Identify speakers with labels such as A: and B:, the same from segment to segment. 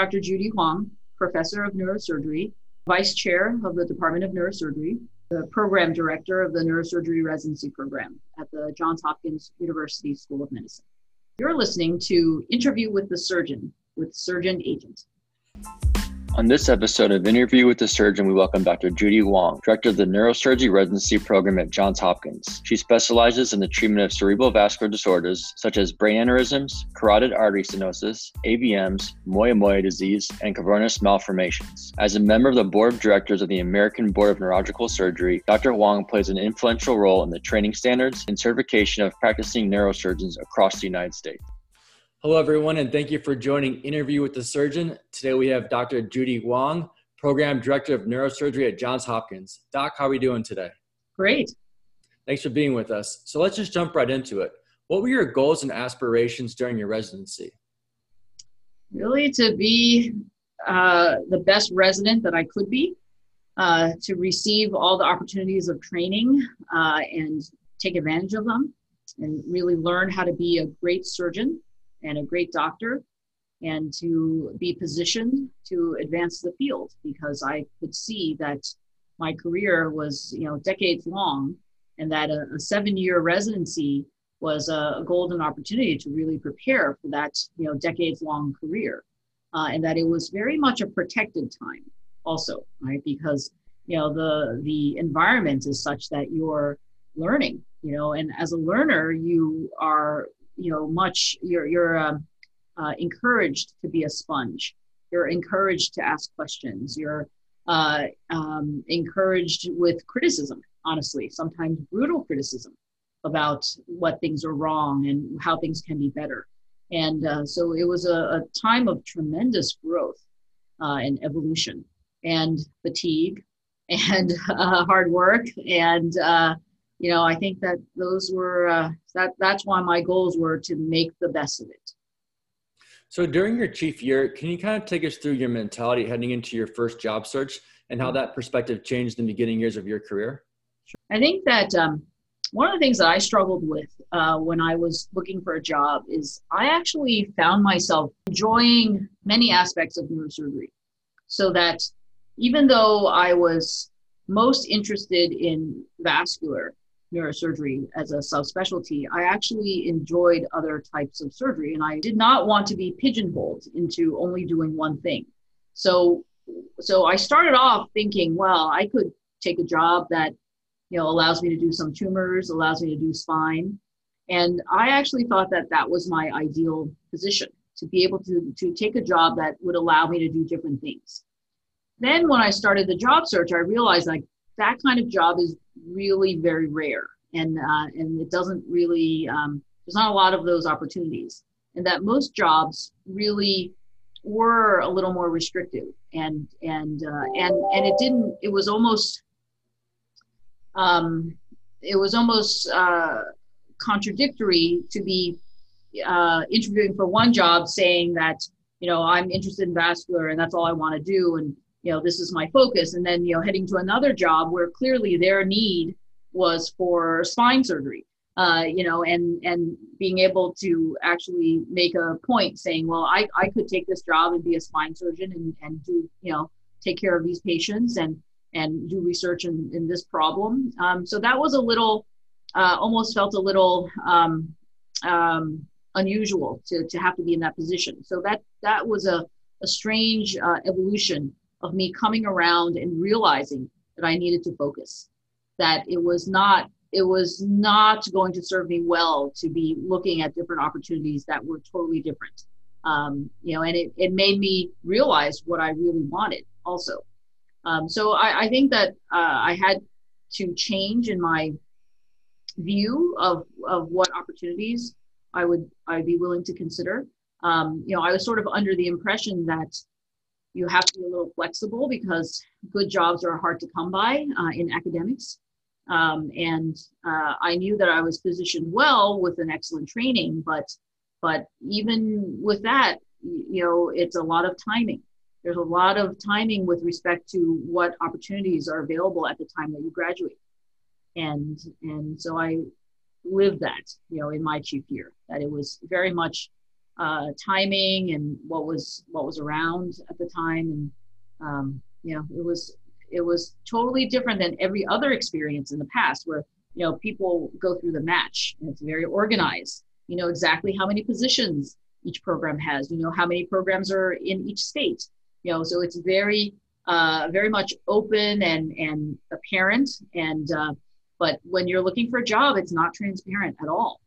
A: Dr. Judy Huang, professor of neurosurgery, vice chair of the Department of Neurosurgery, the program director of the neurosurgery residency program at the Johns Hopkins University School of Medicine. You're listening to Interview with the Surgeon with Surgeon Agent.
B: On this episode of Interview with the Surgeon, we welcome Dr. Judy Huang, Director of the Neurosurgery Residency Program at Johns Hopkins. She specializes in the treatment of cerebral vascular disorders such as brain aneurysms, carotid artery stenosis, AVMs, Moyamoya disease, and cavernous malformations. As a member of the Board of Directors of the American Board of Neurological Surgery, Dr. Huang plays an influential role in the training standards and certification of practicing neurosurgeons across the United States.
C: Hello, everyone, and thank you for joining Interview with the Surgeon. Today we have Dr. Judy Huang, Program Director of Neurosurgery at Johns Hopkins. Doc, how are we doing today?
A: Great.
C: Thanks for being with us. So let's just jump right into it. What were your goals and aspirations during your residency?
A: Really, to be uh, the best resident that I could be, uh, to receive all the opportunities of training uh, and take advantage of them, and really learn how to be a great surgeon and a great doctor and to be positioned to advance the field because I could see that my career was, you know, decades long and that a, a seven year residency was a, a, golden opportunity to really prepare for that, you know, decades long career. Uh, and that it was very much a protected time also, right? Because, you know, the, the environment is such that you're learning, you know, and as a learner, you are you know much you're you're um, uh, encouraged to be a sponge. You're encouraged to ask questions. You're uh, um, encouraged with criticism honestly sometimes brutal criticism about what things are wrong and how things can be better. And uh, so it was a, a, time of tremendous growth uh, and evolution and fatigue and uh, hard work and uh, you know, I think that those were uh, that that's why my goals were to make the best of it.
C: So during your chief year, can you kind of take us through your mentality heading into your first job search and how that perspective changed in the beginning years of your career?
A: I think that um, one of the things that I struggled with uh, when I was looking for a job is I actually found myself enjoying many aspects of neurosurgery. So that even though I was most interested in vascular, neurosurgery as a subspecialty, I actually enjoyed other types of surgery and I did not want to be pigeonholed into only doing one thing. So so I started off thinking, well, I could take a job that you know allows me to do some tumors, allows me to do spine. And I actually thought that that was my ideal position to be able to, to take a job that would allow me to do different things. Then when I started the job search, I realized like that kind of job is really very rare. And uh, and it doesn't really um, there's not a lot of those opportunities. And that most jobs really were a little more restrictive. And and uh, and and it didn't it was almost um, it was almost uh, contradictory to be uh, interviewing for one job saying that you know I'm interested in vascular and that's all I want to do. And you know this is my focus. And then you know heading to another job where clearly their need was for spine surgery uh, you know and and being able to actually make a point saying well i i could take this job and be a spine surgeon and and do you know take care of these patients and and do research in, in this problem. Um, so that was a little uh, almost felt a little um, um, unusual to, to have to be in that position. So that that was a, a strange uh, evolution of me coming around and realizing that I needed to focus, that it was not it was not going to serve me well to be looking at different opportunities that were totally different. Um, you know, and it, it made me realize what I really wanted also. Um, so I, I, think that uh, I had to change in my view of, of what opportunities I would I'd be willing to consider. Um, you know, I was sort of under the impression that you have to be a little flexible because good jobs are hard to come by uh, in academics. Um, and uh, I knew that I was positioned well with an excellent training, but but even with that, you know, it's a lot of timing. There's a lot of timing with respect to what opportunities are available at the time that you graduate, and and so I lived that, you know, in my chief year. That it was very much uh, timing and what was what was around at the time, and um, you know, it was it was totally different than every other experience in the past, where you know people go through the match and it's very organized. You know exactly how many positions each program has. You know how many programs are in each state. You know, so it's very uh, very much open and and apparent and uh, but when you're looking for a job it's not transparent at all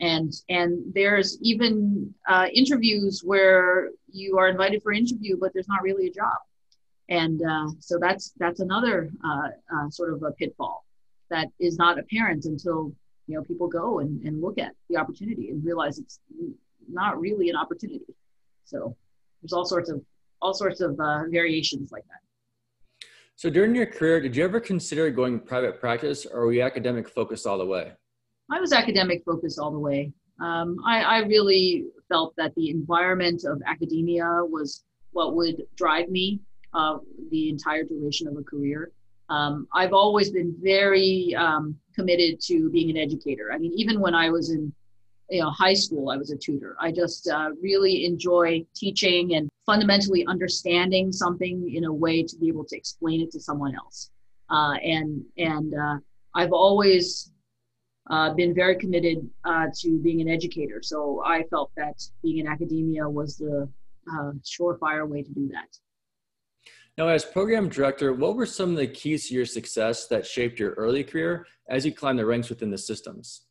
A: and and there's even uh, interviews where you are invited for interview but there's not really a job. And uh, so that's that's another uh, uh, sort of a pitfall that is not apparent until you know people go and, and look at the opportunity and realize it's not really an opportunity. So there's all sorts of all sorts of uh, variations like that.
C: So during your career did you ever consider going private practice or were you academic focused all the way
A: I was academic focused all the way. Um, I, I, really felt that the environment of academia was what would drive me uh, the entire duration of a career. Um, I've always been very um, committed to being an educator. I mean, even when I was in you know high school, I was a tutor. I just uh, really enjoy teaching and fundamentally understanding something in a way to be able to explain it to someone else. Uh, and and uh, I've always uh, been very committed uh, to being an educator. So I felt that being in academia was the uh, surefire way to do that.
C: Now, as program director, what were some of the keys to your success that shaped your early career as you climbed the ranks within the systems?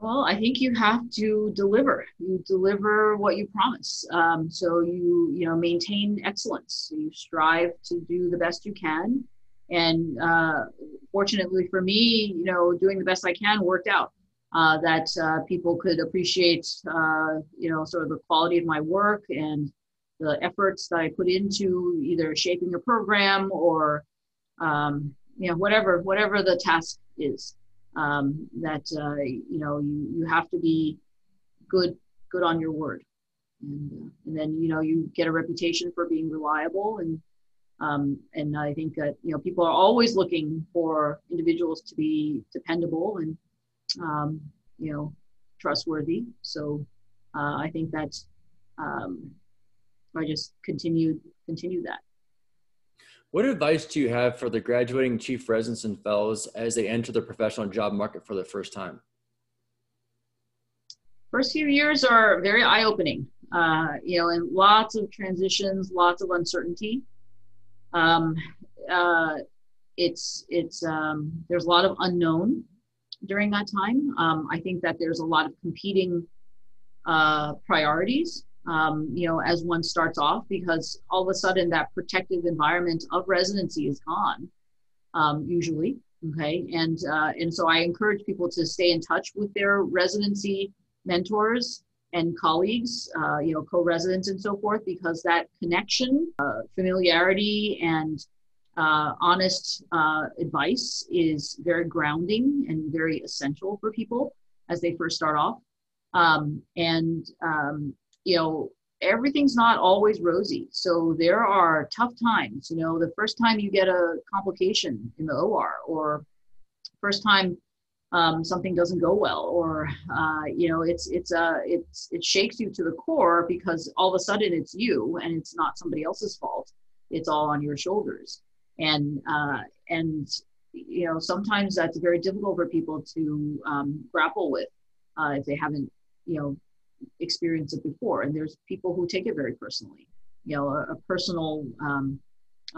A: Well, I think you have to deliver. You deliver what you promise. Um, so you you know maintain excellence. You strive to do the best you can, and uh, fortunately for me, you know, doing the best I can worked out. Uh, that uh, people could appreciate, uh, you know, sort of the quality of my work and the efforts that I put into either shaping a program or, um, you know, whatever whatever the task is. Um, that uh, you know you you have to be good good on your word, and, uh, and then you know you get a reputation for being reliable and um, and I think that you know people are always looking for individuals to be dependable and um, you know trustworthy. So uh, I think that's um, I just continue continue that.
C: What advice do you have for the graduating chief residents and fellows as they enter the professional job market for the first time?
A: First few years are very eye opening, uh, you know, and lots of transitions, lots of uncertainty um, uh, it's it's um, there's a lot of unknown during that time. Um, I think that there's a lot of competing uh, priorities. Um, you know, as one starts off, because all of a sudden that protective environment of residency is gone. Um, usually, okay, and uh, and so I encourage people to stay in touch with their residency mentors and colleagues, uh, you know, co-residents and so forth, because that connection, uh, familiarity, and uh, honest uh, advice is very grounding and very essential for people as they first start off. Um, and um, you know, everything's not always rosy. So there are tough times. You know, the first time you get a complication in the OR, or first time um, something doesn't go well or uh, you know it's it's uh it's it shakes you to the core because all of a sudden it's you and it's not somebody else's fault. It's all on your shoulders. And uh, and you know sometimes that's very difficult for people to um, grapple with uh, if they haven't you know experienced it before. And there's people who take it very personally. You know a, a personal um,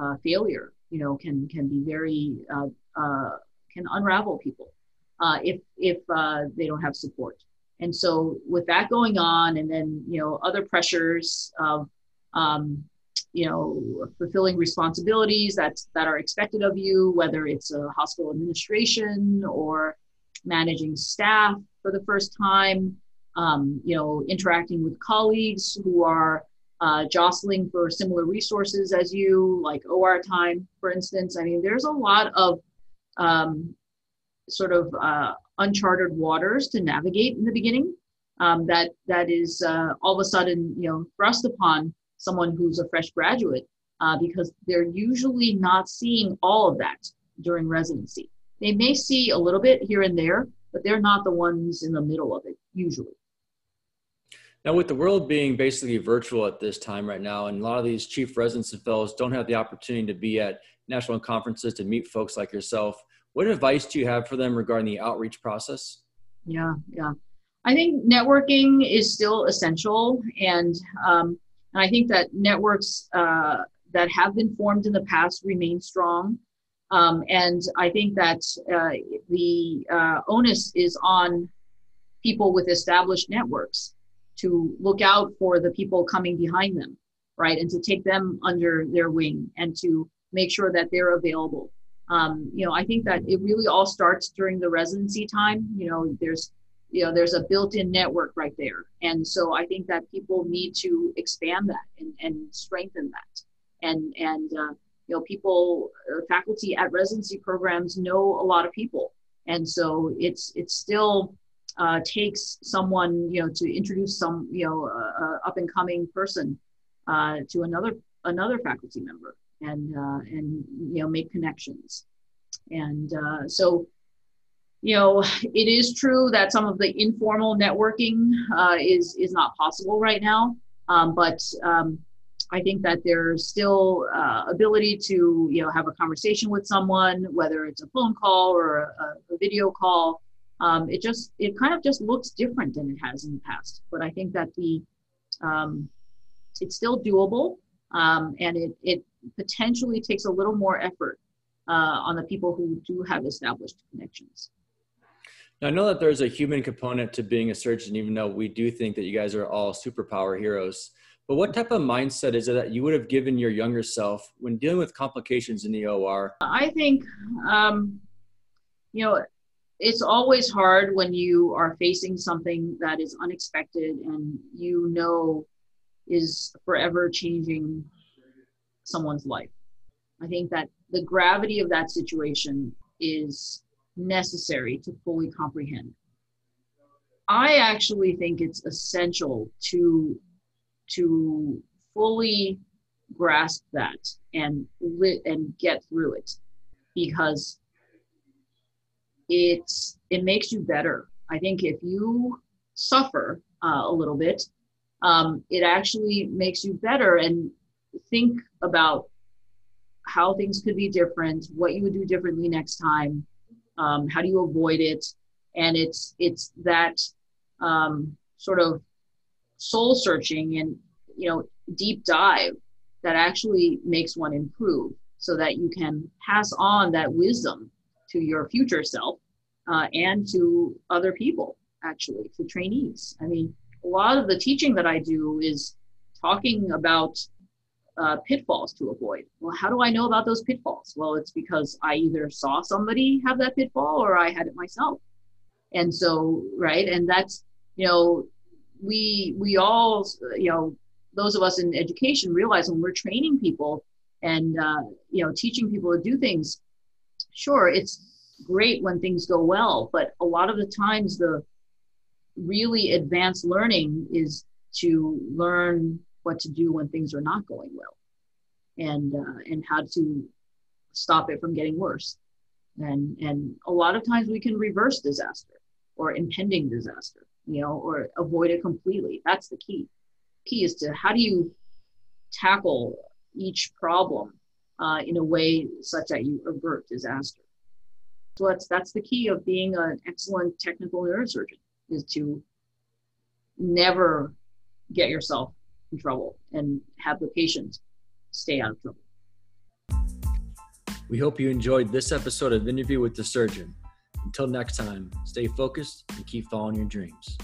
A: uh, failure you know can can be very uh, uh, can unravel people uh, if if uh, they don't have support. And so with that going on, and then you know other pressures of um, you know fulfilling responsibilities that that are expected of you, whether it's a hospital administration or managing staff for the first time, um, you know interacting with colleagues who are uh, jostling for similar resources as you, like OR time, for instance. I mean, there's a lot of um, sort of uh, uncharted waters to navigate in the beginning. Um, that that is uh, all of a sudden you know thrust upon someone who's a fresh graduate uh, because they're usually not seeing all of that during residency. They may see a little bit here and there, but they're not the ones in the middle of it usually.
C: Now, with the world being basically virtual at this time right now, and a lot of these chief residents and fellows don't have the opportunity to be at national conferences to meet folks like yourself, what advice do you have for them regarding the outreach process?
A: Yeah, yeah. I think networking is still essential, and um, and I think that networks uh, that have been formed in the past remain strong. Um, and I think that uh, the uh, onus is on people with established networks to look out for the people coming behind them, right? And to take them under their wing and to make sure that they're available. Um, you know, I think that it really all starts during the residency time. You know, there's you know there's a built-in network right there. And so i think that people need to expand that and, and strengthen that. And and uh, you know people uh, faculty at residency programs know a lot of people. And so it's it still uh, takes someone you know to introduce some you know up and coming person uh, to another another faculty member and uh, and you know make connections and uh, so you know it is true that some of the informal networking uh, is is not possible right now um, but um, I think that there's still uh, ability to you know have a conversation with someone, whether it's a phone call or a, a video call. Um, it just it kind of just looks different than it has in the past. But I think that the um, it's still doable, um, and it it potentially takes a little more effort uh, on the people who do have established connections.
C: Now, I know that there's a human component to being a surgeon, even though we do think that you guys are all superpower heroes. But what type of mindset is it that you would have given your younger self when dealing with complications in the OR?
A: I think, um, you know, it's always hard when you are facing something that is unexpected and you know is forever changing someone's life. I think that the gravity of that situation is necessary to fully comprehend. I actually think it's essential to to fully grasp that and lit and get through it because it's it makes you better i think if you suffer uh, a little bit um, it actually makes you better and think about how things could be different what you would do differently next time um, how do you avoid it? And it's it's that um, sort of soul searching and you know deep dive that actually makes one improve so that you can pass on that wisdom to your future self uh, and to other people actually to trainees. I mean a lot of the teaching that i do is talking about uh, pitfalls to avoid. Well how do i know about those pitfalls? Well it's because i either saw somebody have that pitfall or i had it myself. And so right and that's you know we we all you know those of us in education realize when we're training people and uh, you know teaching people to do things sure it's great when things go well but a lot of the times the really advanced learning is to learn what to do when things are not going well and uh, and how to stop it from getting worse and and a lot of times we can reverse disaster or impending disaster you know, or avoid it completely. That's the key. Key is to how do you tackle each problem uh, in a way such that you avert disaster. So that's that's the key of being an excellent technical neurosurgeon is to never get yourself trouble and have the patient stay out of trouble.
C: We hope you enjoyed this episode of Interview with the Surgeon. Until next time, stay focused and keep following your dreams.